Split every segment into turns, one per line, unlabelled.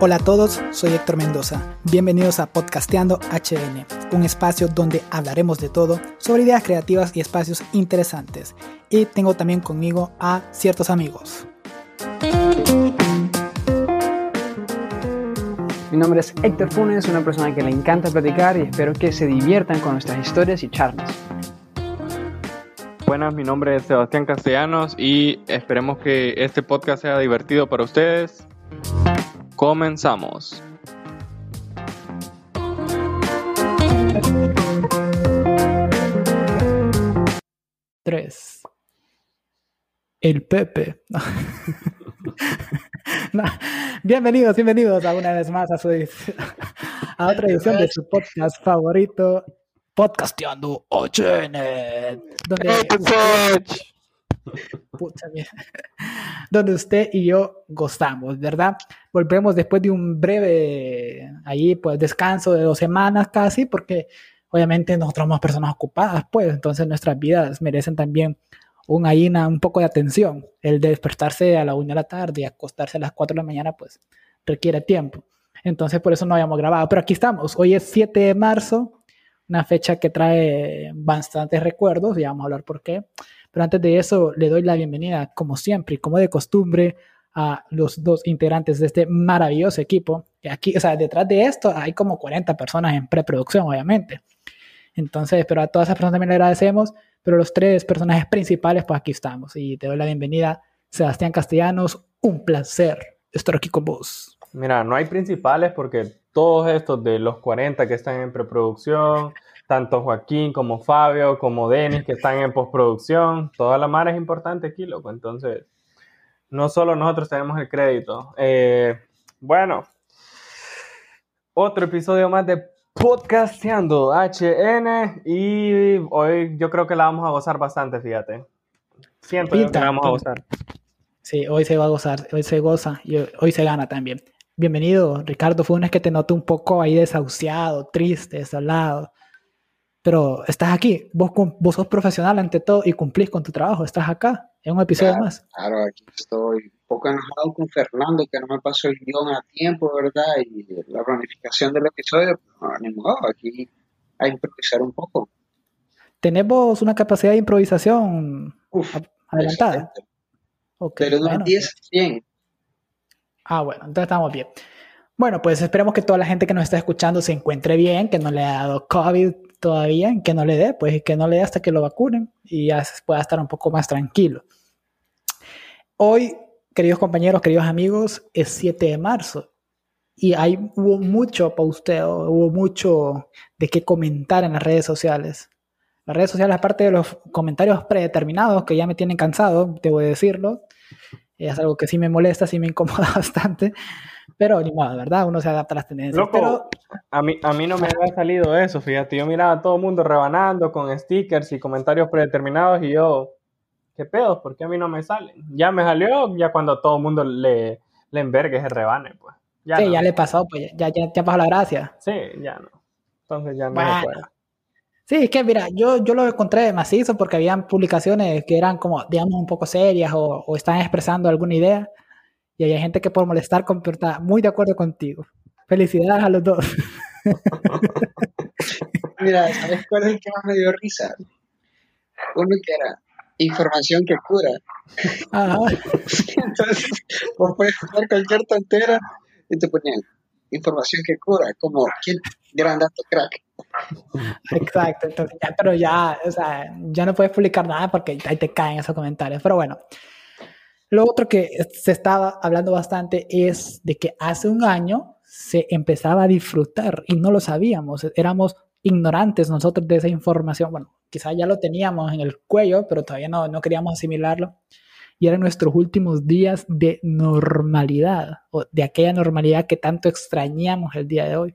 Hola a todos, soy Héctor Mendoza. Bienvenidos a Podcasteando HN, un espacio donde hablaremos de todo sobre ideas creativas y espacios interesantes. Y tengo también conmigo a ciertos amigos.
Mi nombre es Héctor Funes, una persona que le encanta platicar y espero que se diviertan con nuestras historias y charlas.
Buenas, mi nombre es Sebastián Castellanos y esperemos que este podcast sea divertido para ustedes. Comenzamos.
Tres. El Pepe. Bienvenidos, bienvenidos a una vez más a, su, a otra edición de su podcast favorito, Podcasteando 8 Donde donde usted y yo gozamos, ¿verdad? Volvemos después de un breve ahí, pues, descanso de dos semanas casi, porque obviamente nosotros somos personas ocupadas, pues, entonces nuestras vidas merecen también un, ahí un poco de atención. El de despertarse a la una de la tarde y acostarse a las 4 de la mañana, pues, requiere tiempo. Entonces, por eso no habíamos grabado. Pero aquí estamos. Hoy es 7 de marzo, una fecha que trae bastantes recuerdos, y vamos a hablar por qué. Pero antes de eso, le doy la bienvenida, como siempre y como de costumbre, a los dos integrantes de este maravilloso equipo. Aquí, o sea, detrás de esto hay como 40 personas en preproducción, obviamente. Entonces, pero a todas esas personas también le agradecemos, pero los tres personajes principales, pues aquí estamos. Y te doy la bienvenida, Sebastián Castellanos. Un placer estar aquí con vos.
Mira, no hay principales porque todos estos de los 40 que están en preproducción, tanto Joaquín como Fabio, como Denis, que están en postproducción. Toda la mar es importante aquí, loco. Entonces, no solo nosotros tenemos el crédito. Eh, bueno, otro episodio más de Podcasteando HN y hoy yo creo que la vamos a gozar bastante, fíjate. Siento que la vamos a gozar.
Sí, hoy se va a gozar, hoy se goza y hoy se gana también. Bienvenido, Ricardo Funes, que te noto un poco ahí desahuciado, triste, desolado pero estás aquí, vos, vos sos profesional ante todo y cumplís con tu trabajo, estás acá, en un episodio más.
Claro, aquí estoy un poco enojado con Fernando, que no me pasó el guion a tiempo, ¿verdad? Y la planificación del episodio, no, ni modo, aquí a improvisar un poco.
¿Tenemos una capacidad de improvisación adelantada?
Okay, Pero de 10 100.
Ah, bueno, entonces estamos bien. Bueno, pues esperemos que toda la gente que nos está escuchando se encuentre bien, que no le haya dado COVID todavía, que no le dé, pues que no le dé hasta que lo vacunen y ya pueda estar un poco más tranquilo. Hoy, queridos compañeros, queridos amigos, es 7 de marzo y hay, hubo mucho posteo, hubo mucho de qué comentar en las redes sociales. Las redes sociales, aparte de los comentarios predeterminados que ya me tienen cansado, debo decirlo, es algo que sí me molesta, sí me incomoda bastante. Pero ni modo, ¿verdad? Uno se adapta a las tendencias. pero...
a, mí, a mí no me había salido eso, fíjate. Yo miraba a todo el mundo rebanando con stickers y comentarios predeterminados y yo, ¿qué pedo? ¿Por qué a mí no me salen? Ya me salió ya cuando todo el mundo le, le envergue ese rebane, pues.
Ya sí, ya le pasó, pues ya, ya, ya pasó la gracia.
Sí, ya no. Entonces ya no bueno.
Sí, es que mira, yo, yo lo encontré macizo porque habían publicaciones que eran como, digamos, un poco serias o, o estaban expresando alguna idea y hay gente que por molestar está muy de acuerdo contigo. Felicidades a los dos.
Mira, ¿sabes cuál es el que más me dio risa? Uno que era información que cura. Ajá. Entonces, vos puedes poner cualquier tontera y te ponían información que cura, como ¿quién? gran dato crack.
Exacto, entonces ya, pero ya, o sea, ya no puedes publicar nada porque ahí te caen esos comentarios. Pero bueno, lo otro que se estaba hablando bastante es de que hace un año se empezaba a disfrutar y no lo sabíamos, éramos ignorantes nosotros de esa información. Bueno, quizás ya lo teníamos en el cuello, pero todavía no, no queríamos asimilarlo. Y eran nuestros últimos días de normalidad, o de aquella normalidad que tanto extrañamos el día de hoy.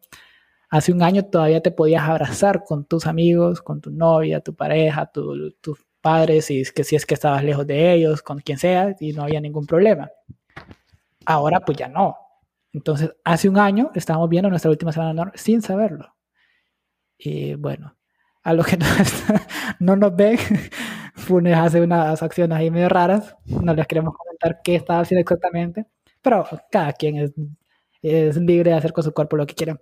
Hace un año todavía te podías abrazar con tus amigos, con tu novia, tu pareja, tu, tu padres, y que si es que estabas lejos de ellos, con quien sea, y no había ningún problema. Ahora pues ya no. Entonces, hace un año estábamos viendo nuestra última semana sin saberlo. Y bueno, a lo que no, no nos ven, Funes hace unas acciones ahí medio raras. No les queremos comentar qué estaba haciendo exactamente, pero cada quien es, es libre de hacer con su cuerpo lo que quiera.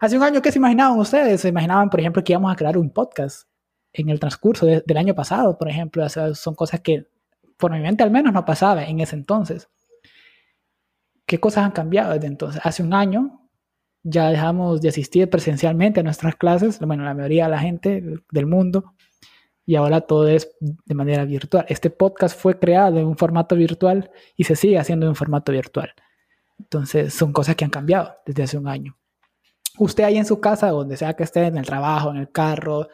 Hace un año, ¿qué se imaginaban ustedes? ¿Se imaginaban, por ejemplo, que íbamos a crear un podcast en el transcurso del año pasado, por ejemplo? son cosas que por mi mente al menos no pasaba en ese entonces. ¿Qué cosas han cambiado desde entonces? Hace un año ya dejamos de asistir presencialmente a nuestras clases, bueno, la mayoría de la gente del mundo, y ahora todo es de manera virtual. Este podcast fue creado en un formato virtual y se sigue haciendo en un formato virtual. Entonces, son cosas que han cambiado desde hace un año. Usted ahí en su casa, donde sea que esté, en el trabajo, en el carro,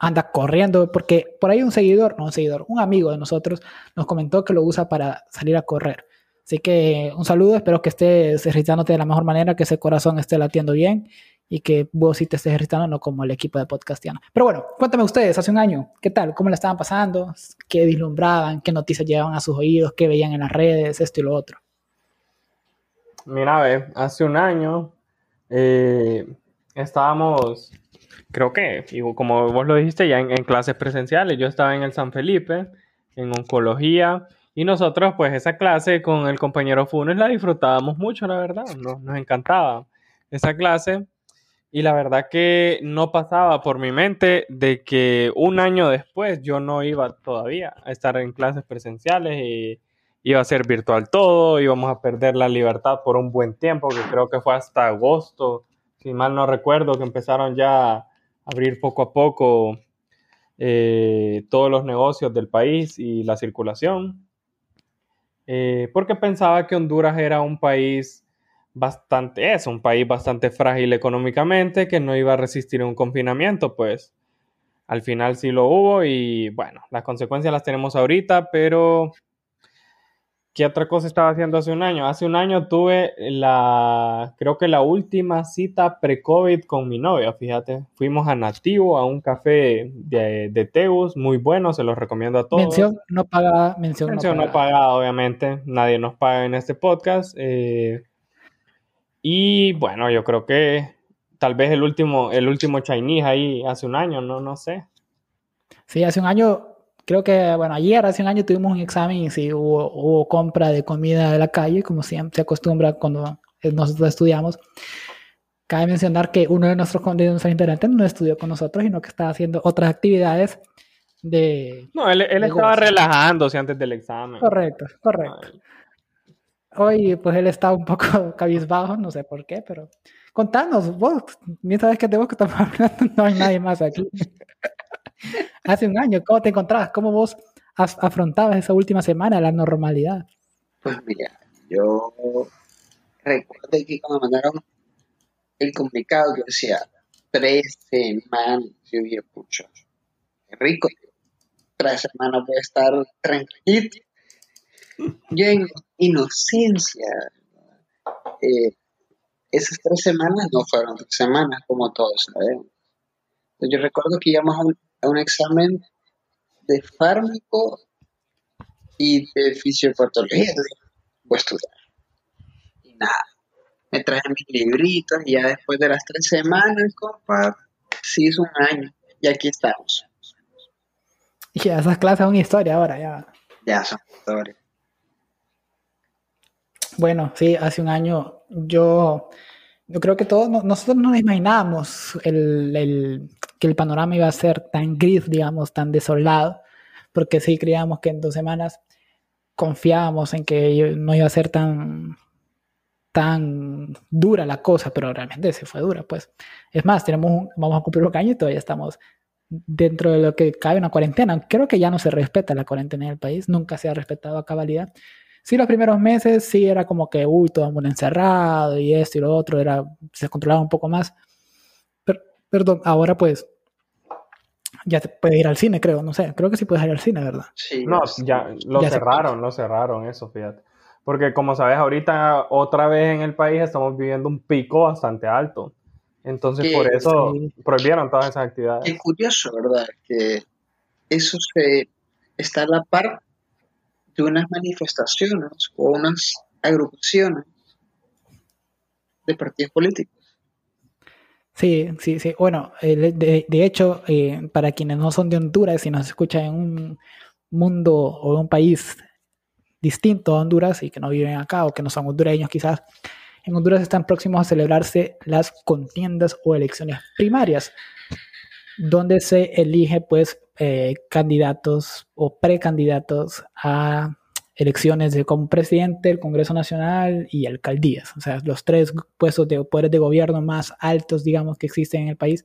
anda corriendo, porque por ahí un seguidor, no un seguidor, un amigo de nosotros nos comentó que lo usa para salir a correr. Así que un saludo, espero que estés ejercitándote de la mejor manera, que ese corazón esté latiendo bien y que vos sí te estés ejercitando, no como el equipo de Podcastiano. Pero bueno, cuéntame ustedes, hace un año, ¿qué tal? ¿Cómo le estaban pasando? ¿Qué vislumbraban? ¿Qué noticias llevaban a sus oídos? ¿Qué veían en las redes? Esto y lo otro.
Mira, ve, hace un año eh, estábamos, creo que, como vos lo dijiste, ya en, en clases presenciales. Yo estaba en el San Felipe, en oncología y nosotros, pues esa clase con el compañero Funes la disfrutábamos mucho, la verdad, nos, nos encantaba esa clase. Y la verdad que no pasaba por mi mente de que un año después yo no iba todavía a estar en clases presenciales y iba a ser virtual todo, íbamos a perder la libertad por un buen tiempo, que creo que fue hasta agosto, si mal no recuerdo, que empezaron ya a abrir poco a poco eh, todos los negocios del país y la circulación. Eh, porque pensaba que Honduras era un país bastante, es un país bastante frágil económicamente, que no iba a resistir un confinamiento, pues al final sí lo hubo y bueno, las consecuencias las tenemos ahorita, pero ¿Qué otra cosa estaba haciendo hace un año? Hace un año tuve la, creo que la última cita pre-COVID con mi novia, fíjate. Fuimos a Nativo, a un café de, de Teus, muy bueno, se los recomiendo a todos.
Mención no pagada,
mención, no, pagada. obviamente. Nadie nos paga en este podcast. Eh, y bueno, yo creo que tal vez el último, el último Chinese ahí hace un año, no, no sé.
Sí, hace un año creo que, bueno, ayer, hace un año tuvimos un examen y sí hubo, hubo compra de comida de la calle, como siempre se acostumbra cuando nosotros estudiamos. Cabe mencionar que uno de nuestros, de nuestros integrantes no estudió con nosotros, sino que estaba haciendo otras actividades de...
No, él, él estaba relajándose antes del examen.
Correcto, correcto. Hoy, pues él está un poco cabizbajo, no sé por qué, pero contanos, vos, mientras que te vos que estamos hablando, no hay nadie más aquí. Hace un año, ¿cómo te encontrabas? ¿Cómo vos afrontabas esa última semana la normalidad?
Pues mira, yo recuerdo que cuando mandaron el comunicado, yo decía, tres semanas, yo dije, pucho, qué rico, tres semanas voy a estar tranquilito. Yo en inocencia, eh, esas tres semanas no fueron tres semanas, como todos sabemos. Yo recuerdo que íbamos a un, a un examen de fármaco y de fisiopatología. Voy a estudiar. Y nada, me traje mis libritos y ya después de las tres semanas, compa, sí es un año y aquí estamos.
Y esas clases son historia ahora, ya.
Ya son historia.
Bueno, sí, hace un año yo, yo creo que todos nosotros no nos imaginábamos el, el, que el panorama iba a ser tan gris, digamos, tan desolado, porque sí creíamos que en dos semanas confiábamos en que no iba a ser tan, tan dura la cosa, pero realmente se fue dura, pues. Es más, tenemos vamos a cumplir un año y todavía estamos dentro de lo que cabe una cuarentena. Creo que ya no se respeta la cuarentena en el país, nunca se ha respetado a cabalidad. Sí, los primeros meses sí era como que, uy, todo el mundo encerrado y esto y lo otro, era, se controlaba un poco más, Perdón, ahora pues ya te puedes ir al cine, creo, no sé, creo que sí puedes ir al cine, ¿verdad?
Sí. No, ya lo cerraron, lo cerraron eso, fíjate. Porque como sabes, ahorita otra vez en el país estamos viviendo un pico bastante alto. Entonces por eso prohibieron todas esas actividades.
Qué curioso, ¿verdad? Que eso se está a la par de unas manifestaciones o unas agrupaciones de partidos políticos.
Sí, sí, sí. Bueno, de, hecho, eh, para quienes no son de Honduras y nos escuchan en un mundo o un país distinto a Honduras y que no viven acá o que no son hondureños quizás, en Honduras están próximos a celebrarse las contiendas o elecciones primarias, donde se elige pues eh, candidatos o precandidatos a elecciones de como presidente, el Congreso Nacional y alcaldías. O sea, los tres puestos de poderes de gobierno más altos, digamos, que existen en el país,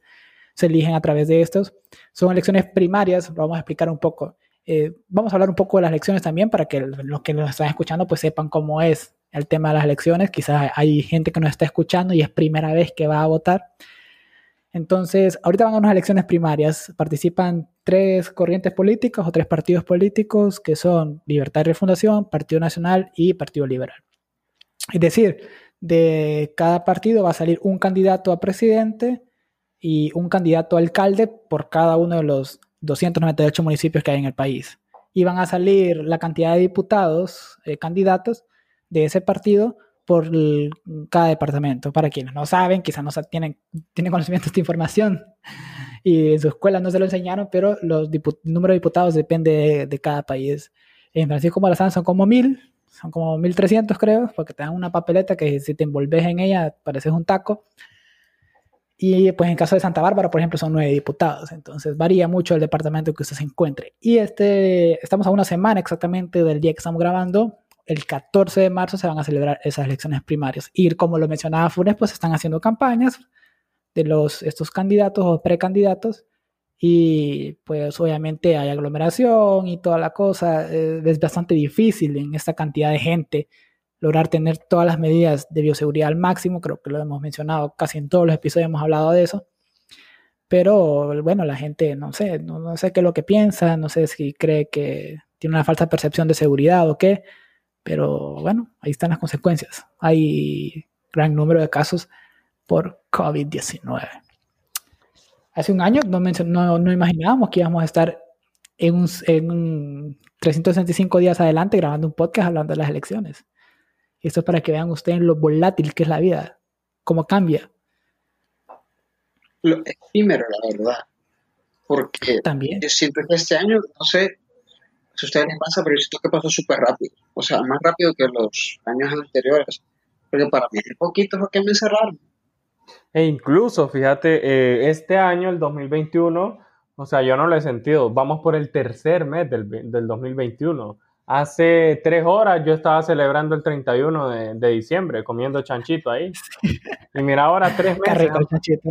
se eligen a través de estos. Son elecciones primarias, lo vamos a explicar un poco. Eh, vamos a hablar un poco de las elecciones también para que los que nos están escuchando pues sepan cómo es el tema de las elecciones. Quizás hay gente que nos está escuchando y es primera vez que va a votar. Entonces, ahorita van a unas elecciones primarias, participan tres corrientes políticas o tres partidos políticos que son Libertad y Refundación, Partido Nacional y Partido Liberal. Es decir, de cada partido va a salir un candidato a presidente y un candidato a alcalde por cada uno de los 298 municipios que hay en el país. Y van a salir la cantidad de diputados, eh, candidatos de ese partido por cada departamento. Para quienes no saben, quizás no tienen, tienen conocimiento de esta información y en su escuela no se lo enseñaron, pero los el número de diputados depende de, cada país. En Francisco Morazán son como mil, son como 1300 creo, porque te dan una papeleta que si te envolves en ella pareces un taco. Y pues en caso de Santa Bárbara, por ejemplo, son nueve diputados. Entonces varía mucho el departamento que usted se encuentre. Y este, estamos a una semana exactamente del día que estamos grabando el 14 de marzo se van a celebrar esas elecciones primarias. Y como lo mencionaba Funes, pues están haciendo campañas de los, estos candidatos o precandidatos y pues obviamente hay aglomeración y toda la cosa. Eh, es bastante difícil en esta cantidad de gente lograr tener todas las medidas de bioseguridad al máximo. Creo que lo hemos mencionado casi en todos los episodios, hemos hablado de eso. Pero bueno, la gente no sé, no, no sé qué es lo que piensa, no sé si cree que tiene una falsa percepción de seguridad o qué pero bueno, ahí están las consecuencias. Hay gran número de casos por COVID-19. Hace un año no, no, no, imaginábamos que íbamos a estar en un, en 365 días adelante grabando un podcast hablando de las elecciones. Y esto es para que vean ustedes lo volátil que es la vida, cómo cambia.
Lo efímero, la verdad. Porque También. yo siento que este año, no sé, si a ustedes les pasa, pero yo siento que pasó súper rápido. O sea, más rápido que los años anteriores. Porque para mí es poquito porque me encerraron.
E incluso, fíjate, eh, este año, el 2021, o sea, yo no lo he sentido. Vamos por el tercer mes del, del 2021. Hace tres horas yo estaba celebrando el 31 de, de diciembre, comiendo chanchito ahí. Y mira, ahora tres meses. Qué rico el chanchito.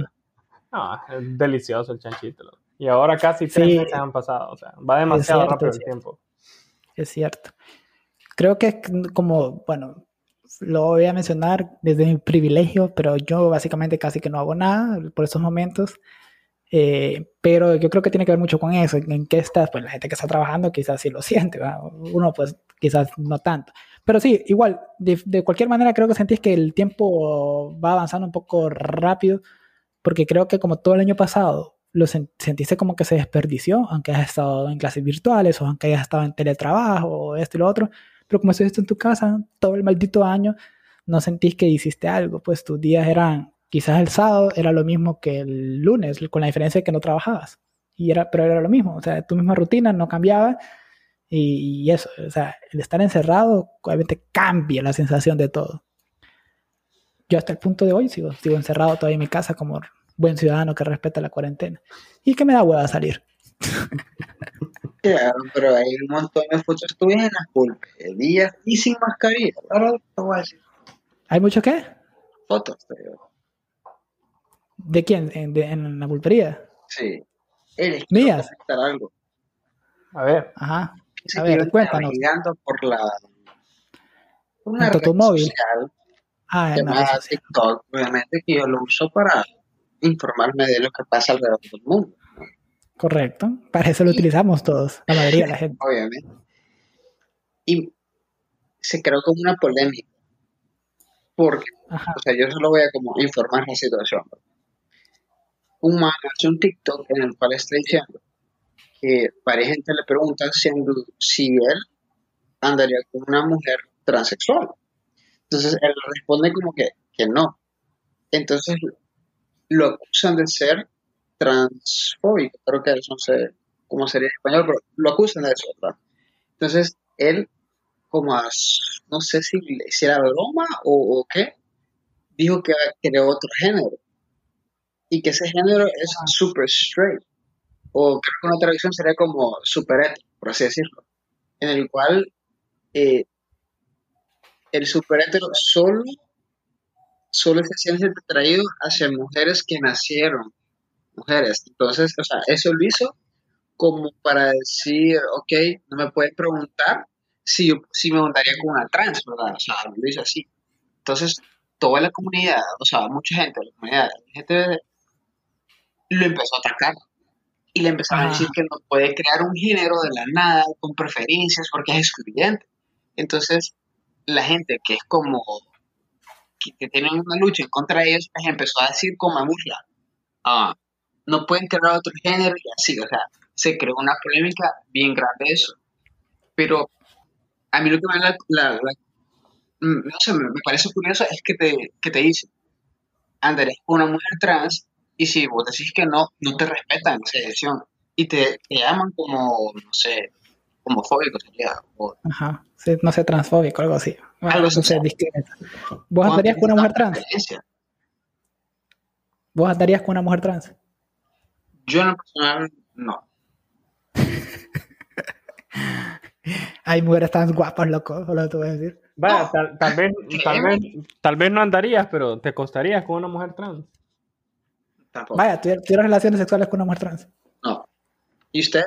No, es delicioso el chanchito. Y ahora casi tres meses han pasado, o sea, va demasiado rápido el tiempo.
Es cierto. Creo que como, bueno, lo voy a mencionar desde mi privilegio, pero yo básicamente casi que no hago nada por esos momentos. Eh, pero yo creo que tiene que ver mucho con eso, en qué estás, pues la gente que está trabajando quizás sí lo siente, uno pues quizás no tanto. Pero sí, igual, de, de, cualquier manera creo que sentís que el tiempo va avanzando un poco rápido, porque creo que como todo el año pasado lo sentiste como que se desperdició, aunque hayas estado en clases virtuales o aunque hayas estado en teletrabajo o esto y lo otro, pero como estuviste en tu casa todo el maldito año, no sentís que hiciste algo, pues tus días eran, quizás el sábado era lo mismo que el lunes, con la diferencia de que no trabajabas, y era, pero era lo mismo, o sea, tu misma rutina no cambiaba y, eso, o sea, el estar encerrado obviamente cambia la sensación de todo. Yo hasta el punto de hoy sigo, sigo encerrado todavía en mi casa como buen ciudadano que respeta la cuarentena. Y que me da hueva salir.
Claro, pero hay un montón de fotos tuyas en las pulperías y sin mascarilla. Ahora te voy a decir.
¿Hay mucho qué?
Fotos, te
¿De quién? ¿En, en la pulpería?
Sí.
Eres ¿Mías?
algo.
A ver.
Ajá. A ver, cuéntanos.
por la...
Una red tu móvil.
social ah, llamada TikTok, obviamente que yo lo uso para informarme de lo que pasa alrededor del mundo.
Correcto. Para eso lo utilizamos todos, la mayoría de la gente.
Obviamente. Y se creó como una polémica. Porque, o sea, yo solo voy a como informar la situación. Un man hace un TikTok en el cual está diciendo que varias gente le pregunta si él andaría con una mujer transexual. Entonces él responde como que, que no. Entonces lo acusan de ser transfóbico, creo que eso no sé cómo sería en español, pero lo acusan de eso, ¿verdad? Entonces, él, como no sé si le hiciera broma o, qué, dijo que creó otro género. Y que ese género es super straight. O creo que una traducción sería como super hetero, por así decirlo, en el cual eh, el super hetero solo, solo se siente atraído hacia mujeres que nacieron mujeres. Entonces, o sea, eso lo hizo como para decir, ok, no me puedes preguntar si, yo, si me juntaría con una trans, ¿verdad? O sea, lo hizo así. Entonces, toda la comunidad, o sea, mucha gente de la comunidad LGBT lo empezó a atacar. Y le empezaron a decir que no puede crear un género de la nada con preferencias porque es excluyente. Entonces, la gente que es como que, tienen una lucha en contra de ellos, les empezó a decir como burla, ah, no pueden crear otro género y así, o sea, se creó una polémica bien grande eso. Pero a mí lo que me, la, mm, no sé, me, parece curioso es que te, que te dice, Andrés, una mujer trans, y si vos decís que no, no te respetan esa decisión y te, te llaman como, no sé, homofóbico sería. O,
Ajá, no sé, transfóbico, algo así. Algo ¿Vos andarías con una mujer trans? ¿Vos andarías con una mujer trans?
Yo en lo personal, no.
Hay mujeres tan guapas, loco, lo te voy a decir.
Vaya, tal, tal, vez, tal, vez, tal vez no andarías, pero te costarías con una mujer trans.
Tampoco. Vaya, ¿tuvieras relaciones sexuales con una mujer trans?
No. ¿Y usted?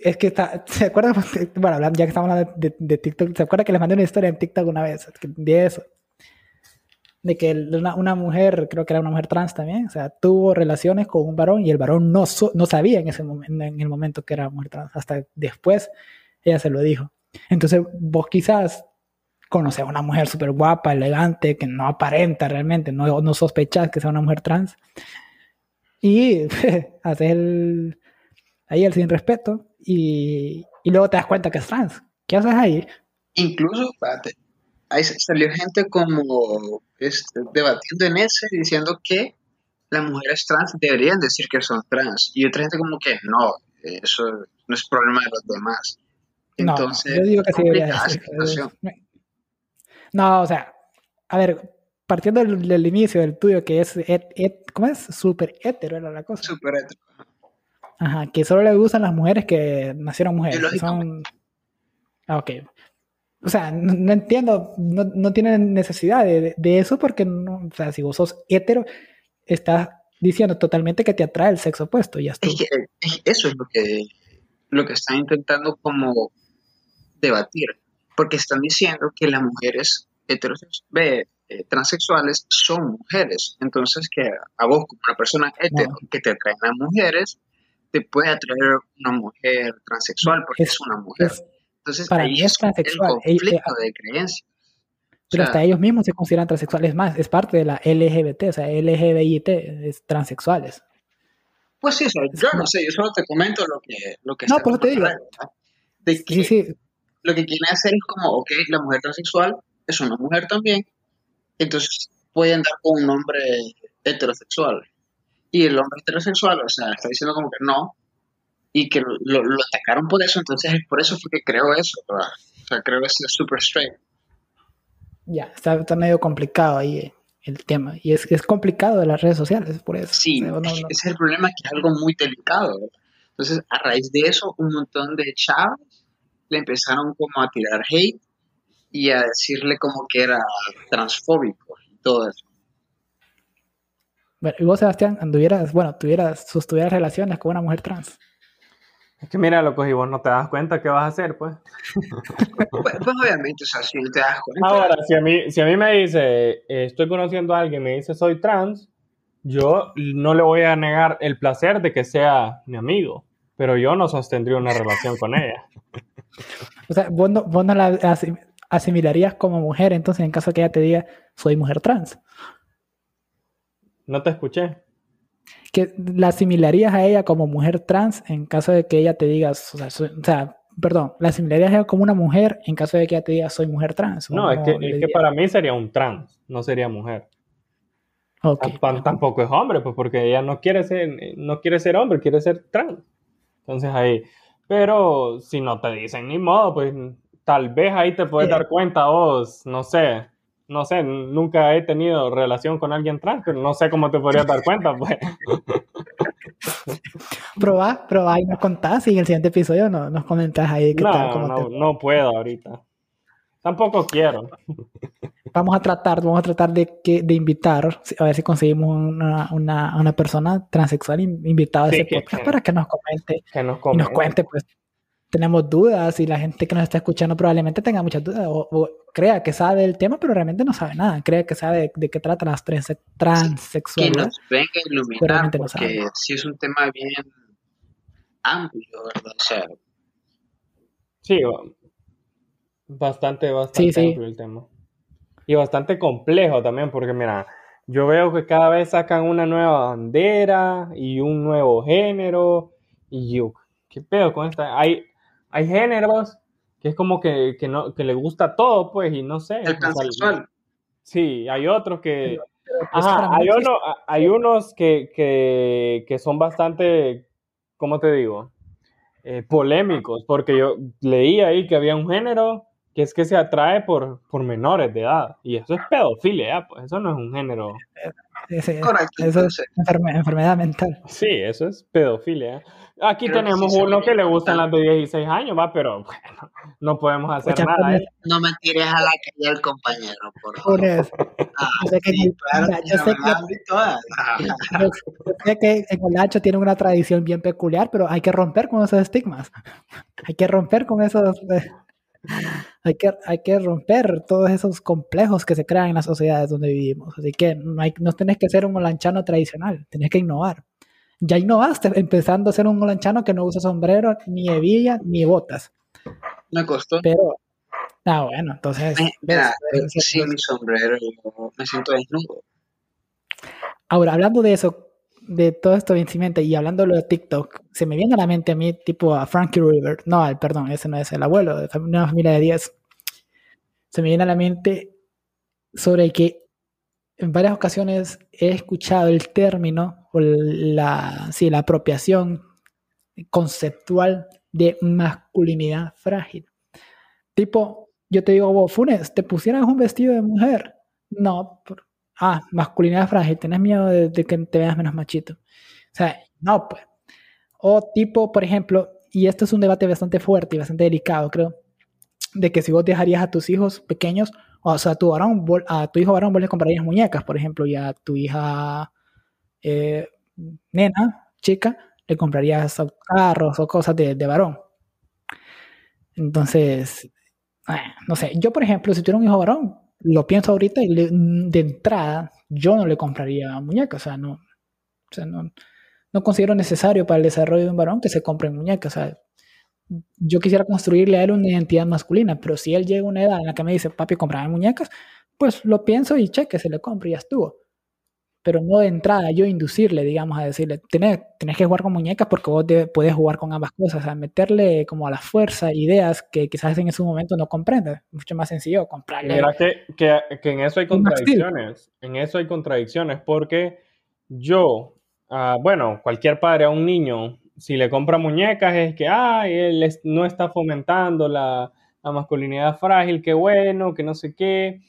Es que está, ¿se acuerdan? Bueno, ya que estamos hablando de, TikTok, ¿se acuerda que les mandé una historia en TikTok una vez? De eso. De que una, mujer, creo que era una mujer trans también, o sea, tuvo relaciones con un varón y el varón no, no sabía en ese momento, en el momento que era mujer trans. Hasta después ella se lo dijo. Entonces, vos quizás conoces a una mujer súper guapa, elegante, que no aparenta realmente, no, no sospechas que sea una mujer trans. Y haces el, ahí el sin respeto y, y, luego te das cuenta que es trans. ¿Qué haces ahí?
Incluso, ahí salió gente como este, debatiendo en ese, diciendo que las mujeres trans deberían decir que son trans. Y otra gente como que no, eso no es problema de los demás. Entonces, no, yo digo que sí
decir. No, o sea, a ver, partiendo del, inicio del tuyo, que es, ¿cómo es? Super hetero era la cosa.
Super hetero.
Ajá, que solo le gustan las mujeres que nacieron mujeres. Son... Ah, ok. O sea, no, entiendo, no, no tienen necesidad de, de, eso porque, no, o sea, si vos sos hetero, estás diciendo totalmente que te atrae el sexo opuesto, ya está.
eso es lo que, lo que están intentando como debatir, porque están diciendo que las mujeres heterosexuales, eh, transexuales son mujeres, entonces que a vos como una persona hetero que te atraen las mujeres, te puede atraer una mujer transexual porque es, una mujer. Entonces, para ahí es transexual. el conflicto de creencias.
Pero hasta ellos mismos se consideran transexuales más, es parte de la LGBT, o sea, LGBIT, es transexuales.
Pues sí, yo no sé, yo solo te comento lo que, lo que
No, pues te digo.
De que sí, sí. lo que quieren hacer es como, ok, la mujer transexual es una mujer también, entonces puede andar con un hombre heterosexual y el hombre heterosexual, o sea, está diciendo como que no, y que lo, atacaron por eso, entonces por eso fue que creo eso, o sea, creo que es super straight.
Ya, está, está, medio complicado ahí el tema, y es, es complicado de las redes sociales, por eso.
Sí, ese es el problema, que es algo muy delicado. Entonces, a raíz de eso, un montón de chavos le empezaron como a tirar hate y a decirle como que era transfóbico y todo eso.
Bueno, y vos, Sebastián, anduvieras, bueno, tuvieras, sostuvieras relaciones con una mujer trans.
Es que mira, loco, y vos no te das cuenta qué vas a hacer, pues.
pues, pues obviamente, o sea, si no te das cuenta.
Ahora, si a mí, si a mí me dice, eh, estoy conociendo a alguien, me dice soy trans, yo no le voy a negar el placer de que sea mi amigo, pero yo no sostendría una relación con ella.
O sea, vos no, vos no la asimilarías como mujer, entonces en caso que ella te diga, soy mujer trans.
No te escuché.
Que la asimilarías a ella como mujer trans en caso de que ella te diga, o sea, perdón, la asimilarías a ella como una mujer en caso de que ella te diga, soy mujer trans.
No, es que, es que para mí sería un trans, no sería mujer. Okay. Tampoco es hombre, pues porque ella no quiere ser, no quiere ser hombre, quiere ser trans. Entonces ahí, pero si no te dicen ni modo, pues tal vez ahí te puedes dar cuenta vos, no sé, no sé, nunca he tenido relación con alguien trans, pero no sé cómo te podrías dar cuenta, pues.
probá, probá y nos contás y en el siguiente episodio nos, nos comentás ahí qué
no,
tal. Cómo
no,
te...
no puedo ahorita. Tampoco quiero.
Vamos a tratar, vamos a tratar de, que, de invitar, a ver si conseguimos una, una, una persona transexual invitada
Sí,
a ese podcast
que-
para que nos comente
Que nos
y nos
comente.
cuente, pues tenemos dudas y la gente que nos está escuchando probablemente tenga muchas dudas o, o crea que sabe el tema, pero realmente no sabe nada, crea que sabe de, de qué trata la transe-
Que nos venga a iluminar,
no
porque
sabe.
sí es un tema bien amplio, ¿verdad? O sea,
Sí, bastante, bastante
Sí, sí.
amplio el tema. Y bastante complejo también, porque mira, yo veo que cada vez sacan una nueva bandera y un nuevo género. Y yo, ¿qué pedo con esta? Hay, hay géneros que es como que, que, no, que le gusta todo, pues, y no sé.
el pansexual.
Sí, hay otros que... Ajá, hay, uno, hay unos que, que, que son bastante, ¿cómo te digo? Eh, polémicos, porque yo leí ahí que había un género que es que se atrae por, por menores de edad, y eso es pedofilia, ya, pues eso no es un género.
Correcto,
eso es enferme- enfermedad mental.
Sí, eso es pedofilia. Aquí
Creo que
tenemos
sí
uno que le gustan las de 16 años, va, pero bueno, no podemos hacer nada. ¿eh?
No me tires a la calle al compañero, por favor.
Pones-
Ah,
yo sé que
claro,
mira, yo sé que- yo sé que en Olacho tiene una tradición bien peculiar, pero hay que romper con esos estigmas. Hay que romper con esos. eh, hay, que, hay que romper todos esos complejos que se crean en las sociedades donde vivimos. Así que no, hay, no tenés que ser un olanchano tradicional, tenés que innovar. Ya innovaste empezando a ser un olanchano que no usa sombrero, ni hebilla, ni botas.
Me costó.
Pero, ah, bueno, entonces.
Me- Mira, sin
ves.
mi sombrero me siento desnudo.
Ahora, hablando de eso, de todo esto vencimiento y hablando de TikTok, se me viene a la mente a mí, tipo a Frankie River. No, al- perdón, ese no es el abuelo, de una familia de 10. Se me viene a la mente sobre que en varias ocasiones he escuchado el término o la, sí, la apropiación conceptual de masculinidad frágil. Tipo, yo te digo, vos, Funes, ¿te pusieras un vestido de mujer? No, por- ah, masculinidad frágil, tenés miedo de, de que te veas menos machito. O sea, no, pues. O tipo, por ejemplo, y esto es un debate bastante fuerte y bastante delicado, creo, de que si vos dejarías a tus hijos pequeños, o sea, a tu, varón, a tu hijo varón vos le comprarías muñecas, por ejemplo, y a tu hija eh, nena, chica, le comprarías carros o cosas de, de varón. Entonces, ah, no sé, yo por ejemplo, si tuviera un hijo varón, lo pienso ahorita y le- de entrada yo no le compraría muñecas, o sea, no, o sea, no, no considero necesario para el desarrollo de un varón que se compren muñecas, o sea, yo quisiera construirle a él una identidad masculina, pero si él llega a una edad en la que me dice, papi, comprame muñecas, pues lo pienso y cheque, se le compra y ya estuvo. Pero no de entrada yo inducirle, digamos, a decirle, tenés, tenés que jugar con muñecas porque vos de- puedes jugar con ambas cosas, o sea, meterle como a la fuerza ideas que quizás en ese momento no comprende. Mucho más sencillo comprarle.
Mira que, que, que en eso hay contradicciones. En eso hay contradicciones porque yo, ah, bueno, cualquier padre a un niño, si le compra muñecas es que, ay, él es- no está fomentando la, la masculinidad frágil, qué bueno, que no sé qué.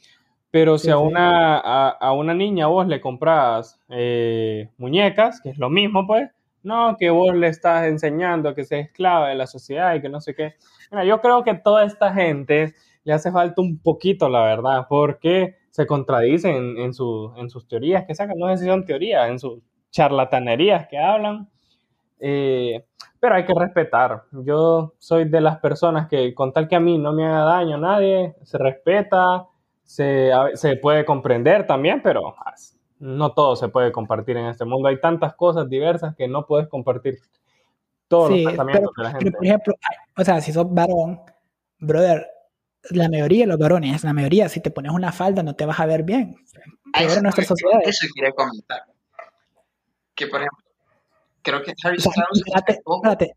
Pero si
Sí,
a
sí.
una, a, a una niña vos le compras eh, muñecas, que es lo mismo, pues, no, que vos le estás enseñando que sea esclava de la sociedad y que no sé qué. Mira, yo creo que toda esta gente le hace falta un poquito, la verdad, porque se contradicen en, en, su- en sus teorías que sacan, no sé si son teorías, en sus charlatanerías que hablan. Eh, pero hay que respetar. Yo soy de las personas que, con tal que a mí no me haga daño a nadie, se respeta, se, se puede comprender también, pero no todo se puede compartir en este mundo. Hay tantas cosas diversas que no puedes compartir todos
Sí,
los pensamientos
pero,
de la
pero,
gente.
por ejemplo, o sea, si sos varón, brother, la mayoría de los varones, la mayoría, si te pones una falda no te vas a ver bien.
Eso,
en nuestras sociedades.
eso quería comentar. Que, por ejemplo, creo que Harry
O sea, imagínate, espérate,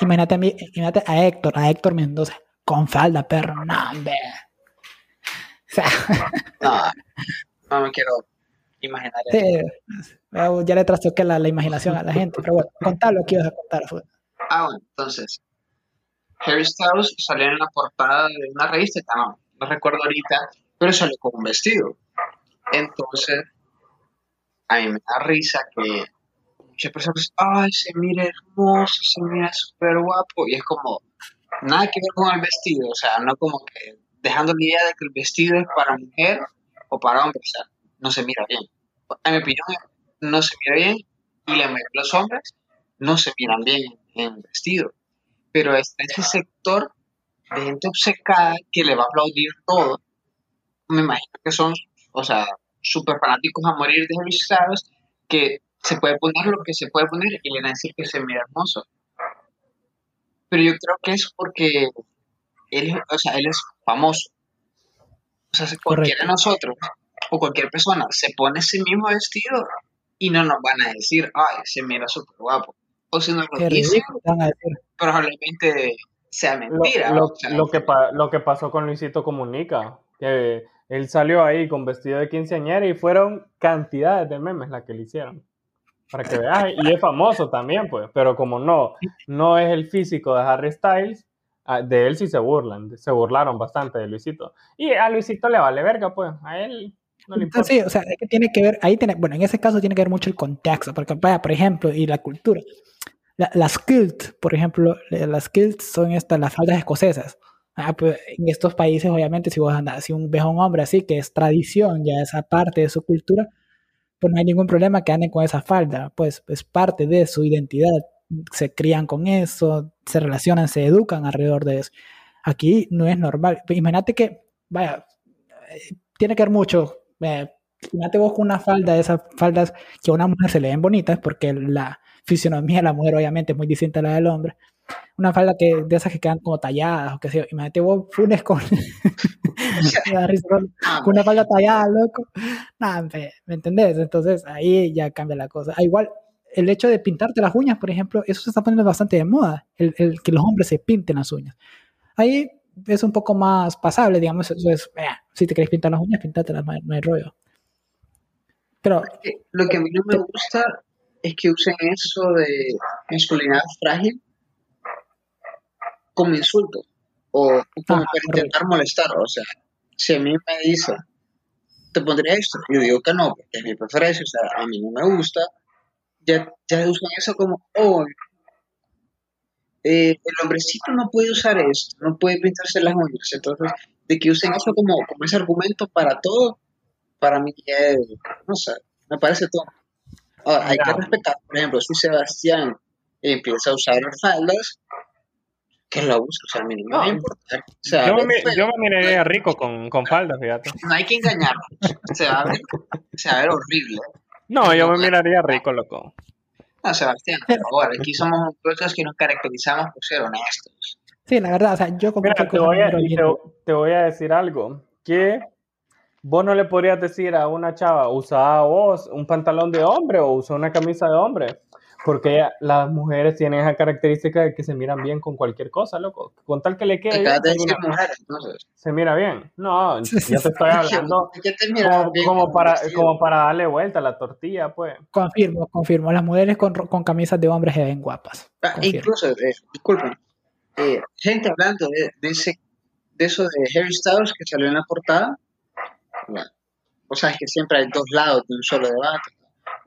imagínate a mí, imagínate a Héctor, a Héctor Mendoza, con falda, perro, no, hombre. Sea,
No, no me quiero imaginar eso.
sí, ya le trastoqué la, la imaginación a la gente, pero bueno, contalo que ibas a contar. fue.
Ah, bueno, entonces, Harry Styles salió en la portada de una revista, no, no recuerdo ahorita, pero salió con un vestido. Entonces, a mí me da risa que muchas personas, ay, se mira hermoso, se mira súper guapo, y es como, nada que ver con el vestido, o sea, no como que dejando la idea de que el vestido es para mujer o para hombre, o sea, no se mira bien. En mi opinión, no se mira bien, y los hombres no se miran bien en vestido. Pero está ese sector de gente obcecada que le va a aplaudir todo. Me imagino que son, o sea, súper fanáticos a morir de Harry que se puede poner lo que se puede poner y le van a decir que se mira hermoso. Pero yo creo que es porque él, o sea, él es famoso. O sea, cualquiera de nosotros o cualquier persona se pone ese mismo vestido y no nos van a decir, ay, se mira súper guapo. O si nos lo dicen, probablemente sea mentira.
Lo, que lo que pasó con Luisito Comunica, que él salió ahí con vestido de quinceañera y fueron cantidades de memes las que le hicieron. Para que veas, y es famoso también, pues, pero como no, no es el físico de Harry Styles, de él sí se burlan, se burlaron bastante de Luisito. Y a Luisito le vale verga, pues, a él no le importa.
Sí, o sea, es que tiene que ver, ahí tiene, bueno, en ese caso tiene que ver mucho el contexto, porque, vaya, por ejemplo, y la cultura las kilt, por ejemplo, las kilt son estas, las faldas escocesas. Ah, pues, en estos países, obviamente, si vos andas, si un, ves a un hombre así, que es tradición, ya esa parte de su cultura, pues no hay ningún problema que anden con esa falda, pues es parte de su identidad, se crían con eso, se relacionan, se educan alrededor de eso. Aquí no es normal. Imagínate que, vaya, eh, tiene que ver mucho. Eh, imagínate vos con una falda, esas faldas que a una mujer se le ven bonitas, porque la, fisionomía de la mujer obviamente es muy distinta a la del hombre. Una falda que, de esas que quedan como talladas, o qué sé yo. Imagínate vos funes con, con una falda tallada, loco. Nada, ¿me, ¿me entendés? Entonces ahí ya cambia la cosa. Ah, igual, el hecho de pintarte las uñas, por ejemplo, eso se está poniendo bastante de moda, el, el que los hombres se pinten las uñas. Ahí es un poco más pasable, digamos, eso es, eh, si te querés pintar las uñas, píntate no hay, no hay rollo.
Pero, lo que a mí no me gusta es que usen eso de masculinidad frágil como insulto o como para intentar molestar. O sea, si a mí me dice, te pondría esto, yo digo que no, porque es mi preferencia, o sea, a mí no me gusta, ya, ya usan eso como, oh, eh, el hombrecito no puede usar esto, no puede pintarse las uñas. Entonces, de que usen eso como, como ese argumento para todo, para mí, no sé, me parece todo hay que respetar, por ejemplo, si Sebastián empieza a usar faldas, que la use, o sea, a mí no, me importa.
yo, me, yo, me, miraría rico con, con faldas, fíjate.
No hay que engañarlo, se va a ver, se va a ver horrible.
No, yo me miraría rico, loco.
No, Sebastián, por favor, aquí somos personas que nos caracterizamos por ser honestos.
Sí, la verdad, o sea, yo como
Mira, te, voy a, te voy a decir algo, que Vos no le podrías decir a una chava, usa vos un pantalón de hombre o usa una camisa de hombre, porque las mujeres tienen esa característica de que se miran bien con cualquier cosa, loco. Con tal que le quede. Se mira bien. No, ya te estoy hablando como, para, como para darle vuelta a la tortilla, pues.
Confirmo, confirmo. Las mujeres con, con camisas de hombres se ven guapas.
Ah, incluso, eh, disculpen, eh, gente hablando de, de, ese, de eso de Harry Styles que salió en la portada o sea, es que siempre hay dos lados de un solo debate.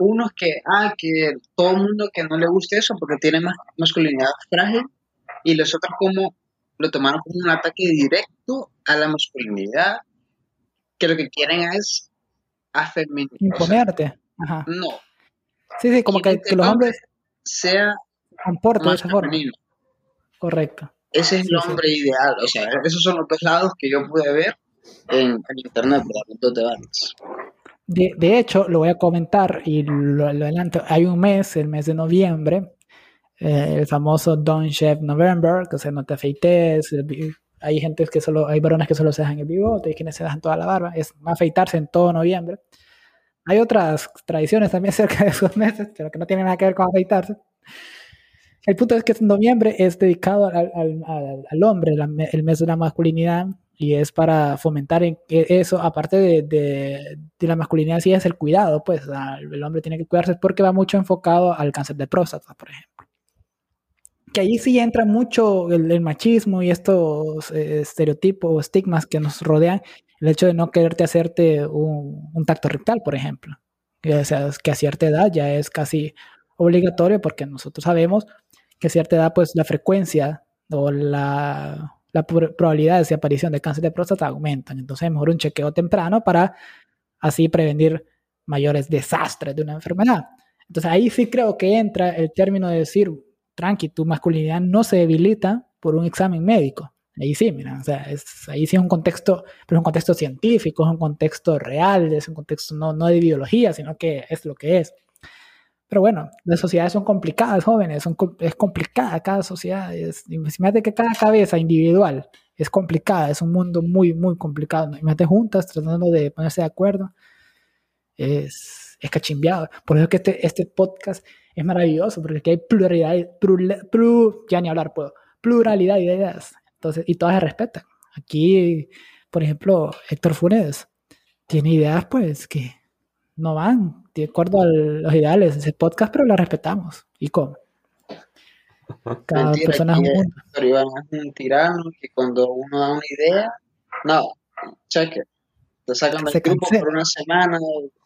Uno es que, ah, que todo el mundo que no le guste eso porque tiene más masculinidad frágil, y los otros como lo tomaron como un ataque directo a la masculinidad, que lo que quieren es afeminizar.
Imponerte. Ajá.
No.
Sí, sí, como que, los hombres
sea
comporten de esa forma. Correcto.
Ese es el hombre ideal. O sea, esos son los dos lados que yo pude ver en, internet,
de, hecho, lo voy a comentar y lo, adelanto. Hay un mes, el mes de noviembre, eh, el famoso Don't Shave November, que se no te afeites. Hay gente que solo, hay varones que solo se dejan el bigote, hay quienes se dejan toda la barba. Es afeitarse en todo noviembre. Hay otras tradiciones también cerca de esos meses, pero que no tienen nada que ver con afeitarse. El punto es que noviembre es dedicado al hombre, el mes de la masculinidad, y es para fomentar en eso, aparte de, de, la masculinidad, sí es el cuidado, pues el hombre tiene que cuidarse porque va mucho enfocado al cáncer de próstata, por ejemplo. Que ahí sí entra mucho el, machismo y estos eh, estereotipos o estigmas que nos rodean el hecho de no quererte hacerte un, tacto rectal, por ejemplo. O sea, que a cierta edad ya es casi obligatorio porque nosotros sabemos que a cierta edad pues la frecuencia o la, la probabilidad de aparición de cáncer de próstata aumentan. Entonces es mejor un chequeo temprano para así prevenir mayores desastres de una enfermedad. Entonces ahí sí creo que entra el término de decir, tranqui, tu masculinidad no se debilita por un examen médico. Ahí sí, mira, o sea, es, ahí sí es un contexto, pero es un contexto científico, es un contexto real, es un contexto no, no de biología, sino que es lo que es. Pero bueno, las sociedades son complicadas, jóvenes, son, es complicada cada sociedad. Es, imagínate que cada cabeza individual es complicada, es un mundo muy, muy complicado. Imagínate juntas tratando de ponerse de acuerdo. Es, es cachimbeado. Por eso que este, este podcast es maravilloso, porque aquí hay pluralidad, ya ni hablar puedo, pluralidad de ideas. Entonces, y todas se respetan. Aquí, por ejemplo, Héctor Funes tiene ideas pues que no van de acuerdo a los ideales de ese podcast, pero la respetamos. ¿Y cómo?
Cada persona es un mundo. Iván es un tirano que cuando uno da una idea, no, cheque, te sacan del grupo por una semana,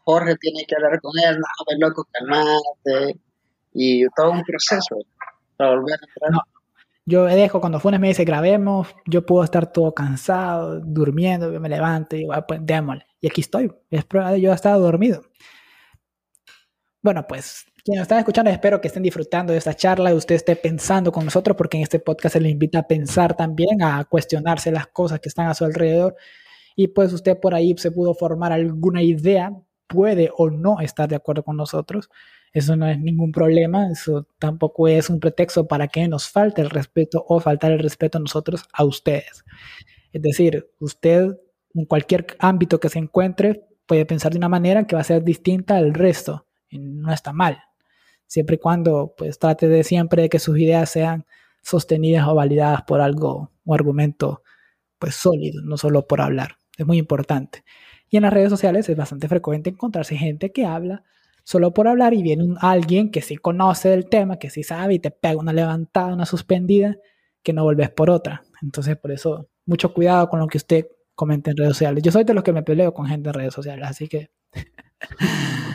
Jorge tiene que hablar con él, no, ven loco, calmate, y todo un proceso para volver a entrar. No.
Yo dejo, cuando Funes me dice grabemos, yo puedo estar todo cansado, durmiendo, yo me levanto y digo, ah, pues démosle. Y aquí estoy. Es prueba de yo he estado dormido. Bueno, pues quienes están escuchando, espero que estén disfrutando de esta charla y usted esté pensando con nosotros, porque en este podcast se le invita a pensar también, a cuestionarse las cosas que están a su alrededor. Y pues usted por ahí se pudo formar alguna idea, puede o no estar de acuerdo con nosotros. Eso no es ningún problema, eso tampoco es un pretexto para que nos falte el respeto o faltar el respeto a nosotros, a ustedes. Es decir, usted en cualquier ámbito que se encuentre puede pensar de una manera que va a ser distinta al resto no está mal, siempre y cuando pues trate de siempre que sus ideas sean sostenidas o validadas por algo, o argumento pues sólido, no solo por hablar, es muy importante. Y en las redes sociales es bastante frecuente encontrarse gente que habla solo por hablar y viene alguien que sí conoce el tema, que sí sabe y te pega una levantada, una suspendida, que no volvés por otra. Entonces, por eso, mucho cuidado con lo que usted comente en redes sociales. Yo soy de los que me peleo con gente en redes sociales, así que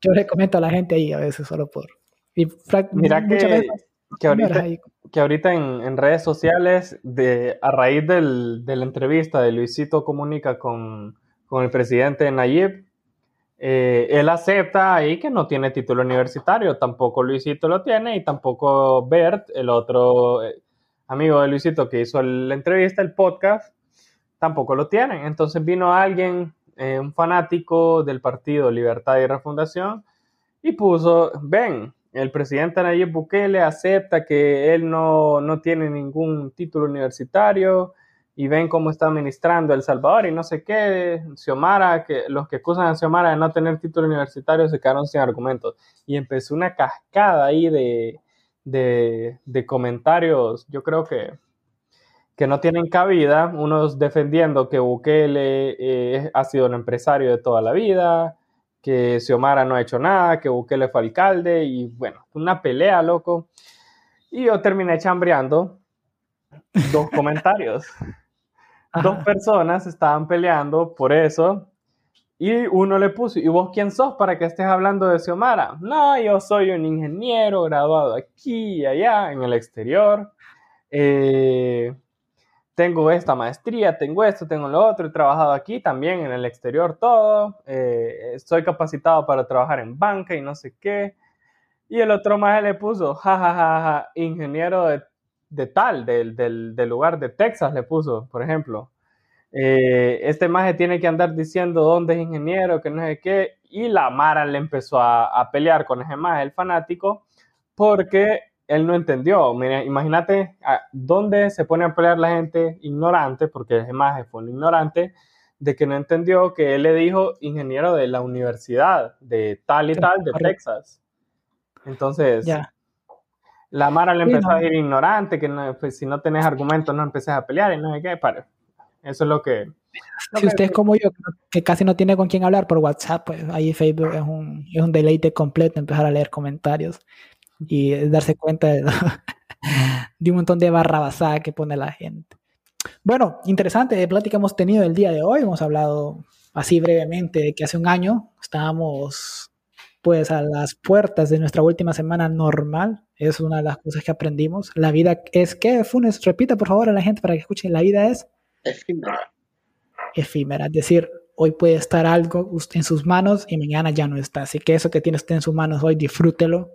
yo le comento a la gente ahí a veces solo por...
Mira que, que ahorita, que ahorita en, redes sociales, de, a raíz del, de la entrevista de Luisito Comunica con, con el presidente Nayib, eh, él acepta ahí que no tiene título universitario, tampoco Luisito lo tiene y tampoco Bert, el otro eh, amigo de Luisito que hizo la entrevista, el podcast, tampoco lo tienen. Entonces vino alguien eh, un fanático del partido Libertad y Refundación y puso, ven, el presidente Nayib Bukele acepta que él no, no tiene ningún título universitario y ven cómo está administrando El Salvador y no sé qué, Xiomara, que los que acusan a Xiomara de no tener título universitario se quedaron sin argumentos. Y empezó una cascada ahí de, de, de comentarios, yo creo que que no tienen cabida, unos defendiendo que Bukele eh, ha sido un empresario de toda la vida, que Xiomara no ha hecho nada, que Bukele fue alcalde, y bueno, una pelea, loco. Y yo terminé chambreando dos comentarios. Dos personas estaban peleando por eso, y uno le puso, ¿y vos quién sos para que estés hablando de Xiomara? No, yo soy un ingeniero graduado aquí y allá, en el exterior. Eh, tengo esta maestría, tengo esto, tengo lo otro, he trabajado aquí también en el exterior todo, eh, estoy capacitado para trabajar en banca y no sé qué. Y el otro más le puso, jajaja, ingeniero de, tal, del, del, lugar de Texas le puso, por ejemplo. Eh, este maje tiene que andar diciendo dónde es ingeniero, que no sé qué, y la Mara le empezó a, a pelear con ese maje, el fanático, porque él no entendió. Mira, imagínate a, dónde se pone a pelear la gente ignorante, porque es más fue un ignorante, de que no entendió que él le dijo ingeniero de la universidad de tal y tal de Texas. Entonces, la Mara le empezó a decir ignorante, que pues, si no tenés argumentos no empeces a pelear y no sé qué, para. Eso es lo que...
Si usted es como yo, que casi no tiene con quién hablar por WhatsApp, pues ahí Facebook es un, es un deleite completo empezar a leer comentarios y darse cuenta de, un montón de barrabasada que pone la gente. bueno, interesante plática hemos tenido el día de hoy. Hemos hablado así brevemente de que hace un año estábamos pues a las puertas de nuestra última semana normal. Es una de las cosas que aprendimos. La vida es que, Funes, repita por favor a la gente para que escuchen, la vida es
efímera.
Efímera, es decir, hoy puede estar algo en sus manos y mañana ya no está. Así que eso que tiene usted en sus manos hoy, disfrútelo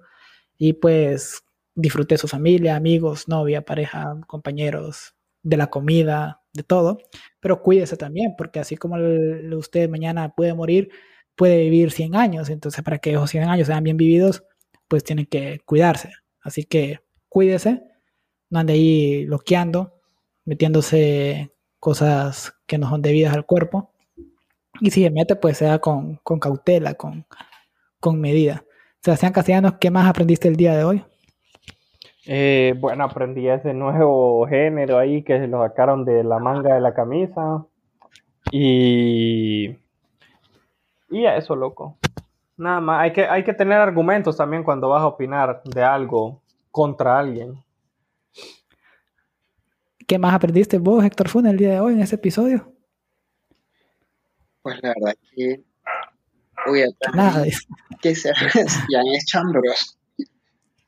y pues disfrute de su familia, amigos, novia, pareja, compañeros, de la comida, de todo. Pero cuídese también, porque así como usted mañana puede morir, puede vivir 100 años. Entonces, para que esos 100 años sean bien vividos, pues tienen que cuidarse. Así que cuídese, no ande ahí loqueando, metiéndose cosas que no son debidas al cuerpo. Y si se mete, pues sea con, con cautela, con, con medida. Sebastián Castellanos, ¿qué más aprendiste el día de hoy?
Eh, bueno, aprendí ese nuevo género ahí que se lo sacaron de la manga de la camisa. Y. Y eso, loco. Nada más, hay que, hay que tener argumentos también cuando vas a opinar de algo contra alguien.
¿Qué más aprendiste vos, Héctor Fune, el día de hoy en este episodio?
Pues la verdad que a Nada. que se ya chambros.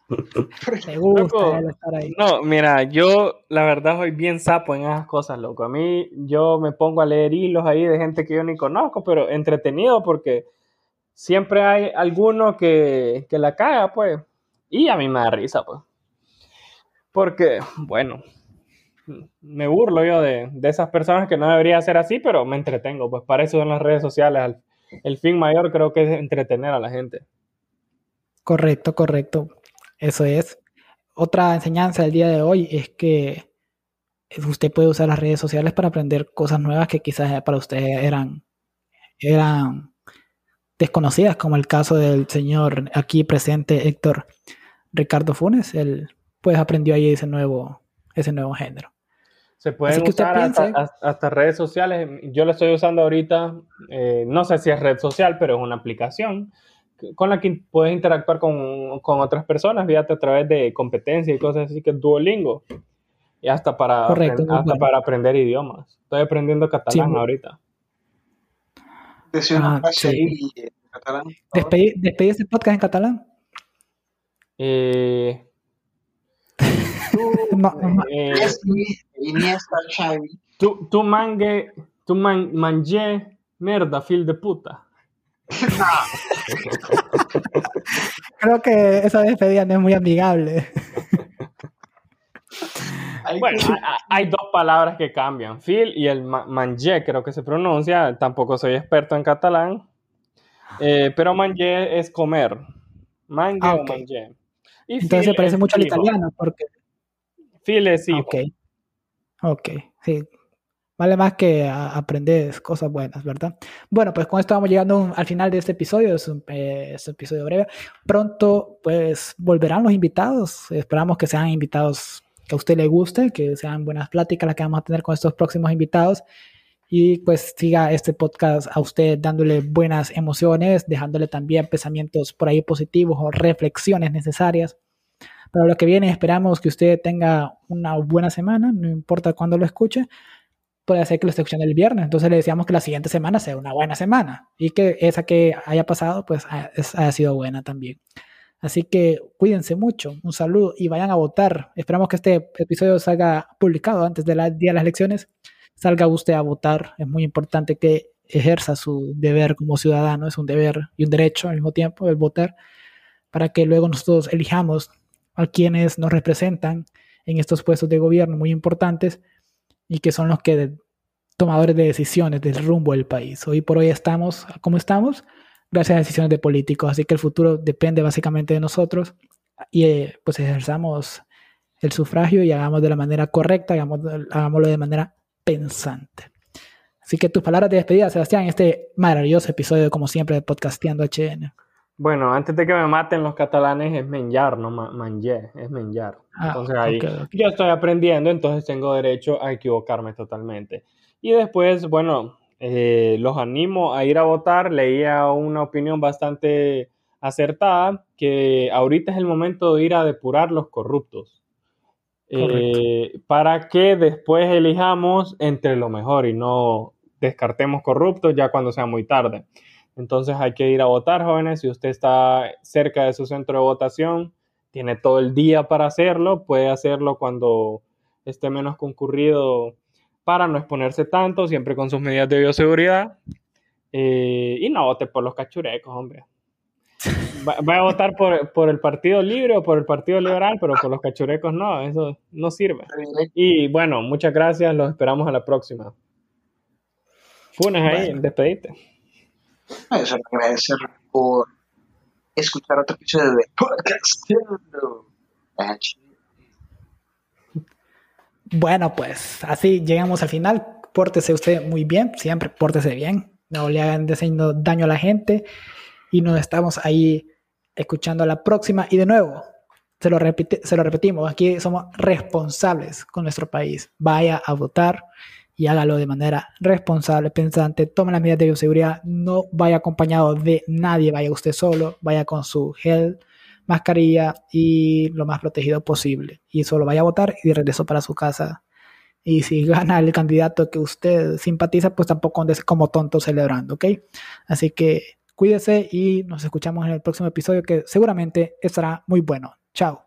Me gusta estar ahí. No, mira, yo la verdad soy bien sapo en esas cosas, loco. A mí yo me pongo a leer hilos ahí de gente que yo ni conozco, pero entretenido porque siempre hay alguno que, que la caga, pues. Y a mí me da risa, pues. Porque, bueno, me burlo yo de, de, esas personas que no debería ser así, pero me entretengo, pues para eso son las redes sociales. El fin mayor creo que es entretener a la gente.
Correcto, correcto. Eso es. Otra enseñanza del día de hoy es que usted puede usar las redes sociales para aprender cosas nuevas que quizás para usted eran, eran desconocidas, como el caso del señor aquí presente Héctor Ricardo Funes. Él pues aprendió ahí ese nuevo, ese nuevo género.
Se pueden usar hasta, redes sociales. Yo lo estoy usando ahorita, eh, no sé si es red social, pero es una aplicación con la que puedes interactuar con, con otras personas, fíjate, a través de competencias y cosas así que es Duolingo. Y hasta para, hasta para aprender idiomas. Estoy aprendiendo catalán ahorita.
Ah, sí. catalán. ¿Despedí, este podcast en catalán?
Eh,
no, eh,
tú, tú mangue, tú man, mangé merda, fil de puta.
Creo que esa despedida no es muy amigable.
Bueno, hay dos palabras que cambian, Phil y el manje, creo que se pronuncia, tampoco soy experto en catalán, eh, pero manje es comer, manje ah, o manje.
Entonces se parece mucho al italiano, porque...
Phil es hijo.
Ok, ok, sí, Vale más que aprender cosas buenas, ¿verdad? Bueno, pues con esto vamos llegando al final de este episodio. Es un, eh, episodio breve. Pronto, pues volverán los invitados. Esperamos que sean invitados que a usted le guste, que sean buenas pláticas las que vamos a tener con estos próximos invitados. Y pues siga este podcast a usted dándole buenas emociones, dejándole también pensamientos por ahí positivos o reflexiones necesarias. Para lo que viene, esperamos que usted tenga una buena semana, no importa cuándo lo escuche puede ser que lo esté escuchando el viernes. Entonces le decíamos que la siguiente semana sea una buena semana y que esa que haya pasado, pues haya sido buena también. Así que cuídense mucho, un saludo y vayan a votar. Esperamos que este episodio salga publicado antes del día de las elecciones. Salga usted a votar. Es muy importante que ejerza su deber como ciudadano. Es un deber y un derecho al mismo tiempo el votar para que luego nosotros elijamos a quienes nos representan en estos puestos de gobierno muy importantes y que son los que tomadores de decisiones del rumbo del país. Hoy por hoy estamos como estamos gracias a decisiones de políticos, así que el futuro depende básicamente de nosotros y eh, pues ejerzamos el sufragio y hagamos de la manera correcta, hagamos, hagámoslo de manera pensante. Así que tus palabras de despedida, Sebastián, este maravilloso episodio, como siempre, de Podcasteando HN.
Bueno, antes de que me maten los catalanes es menjar, no manje, es menjar. Ah, entonces ahí yo estoy aprendiendo, entonces tengo derecho a equivocarme totalmente. Y después, bueno, eh, los animo a ir a votar. Leía una opinión eh, para que después elijamos entre lo mejor y no descartemos corruptos ya cuando sea muy tarde. Entonces hay que ir a votar, jóvenes. Si usted está cerca de su centro de votación, tiene todo el día para hacerlo, puede hacerlo cuando esté menos concurrido para no exponerse tanto, siempre con sus medidas de bioseguridad. Eh, y no vote por los cachurecos, hombre. Va, a votar por, el Partido Libre o por el Partido Liberal, pero por los cachurecos no, eso no sirve. Y bueno, muchas gracias, los esperamos a la próxima. Funes ahí, despedite.
Eso agradecer por escuchar otro episodio de Podcast.
Bueno, pues así llegamos al final. Pórtese usted muy bien, siempre pórtese bien. No le hagan daño a la gente. Y nos estamos ahí escuchando a la próxima. Y de nuevo, se lo, se lo repetimos, aquí somos responsables con nuestro país. Vaya a votar y hágalo de manera responsable, pensante, tome las medidas de bioseguridad, no vaya acompañado de nadie, vaya usted solo, vaya con su gel, mascarilla y lo más protegido posible. Y solo vaya a votar y de regreso para su casa. Y si gana el candidato que usted simpatiza, pues tampoco ande como tonto celebrando, ¿ok? Así que cuídese y nos escuchamos en el próximo episodio que seguramente estará muy bueno. Chao.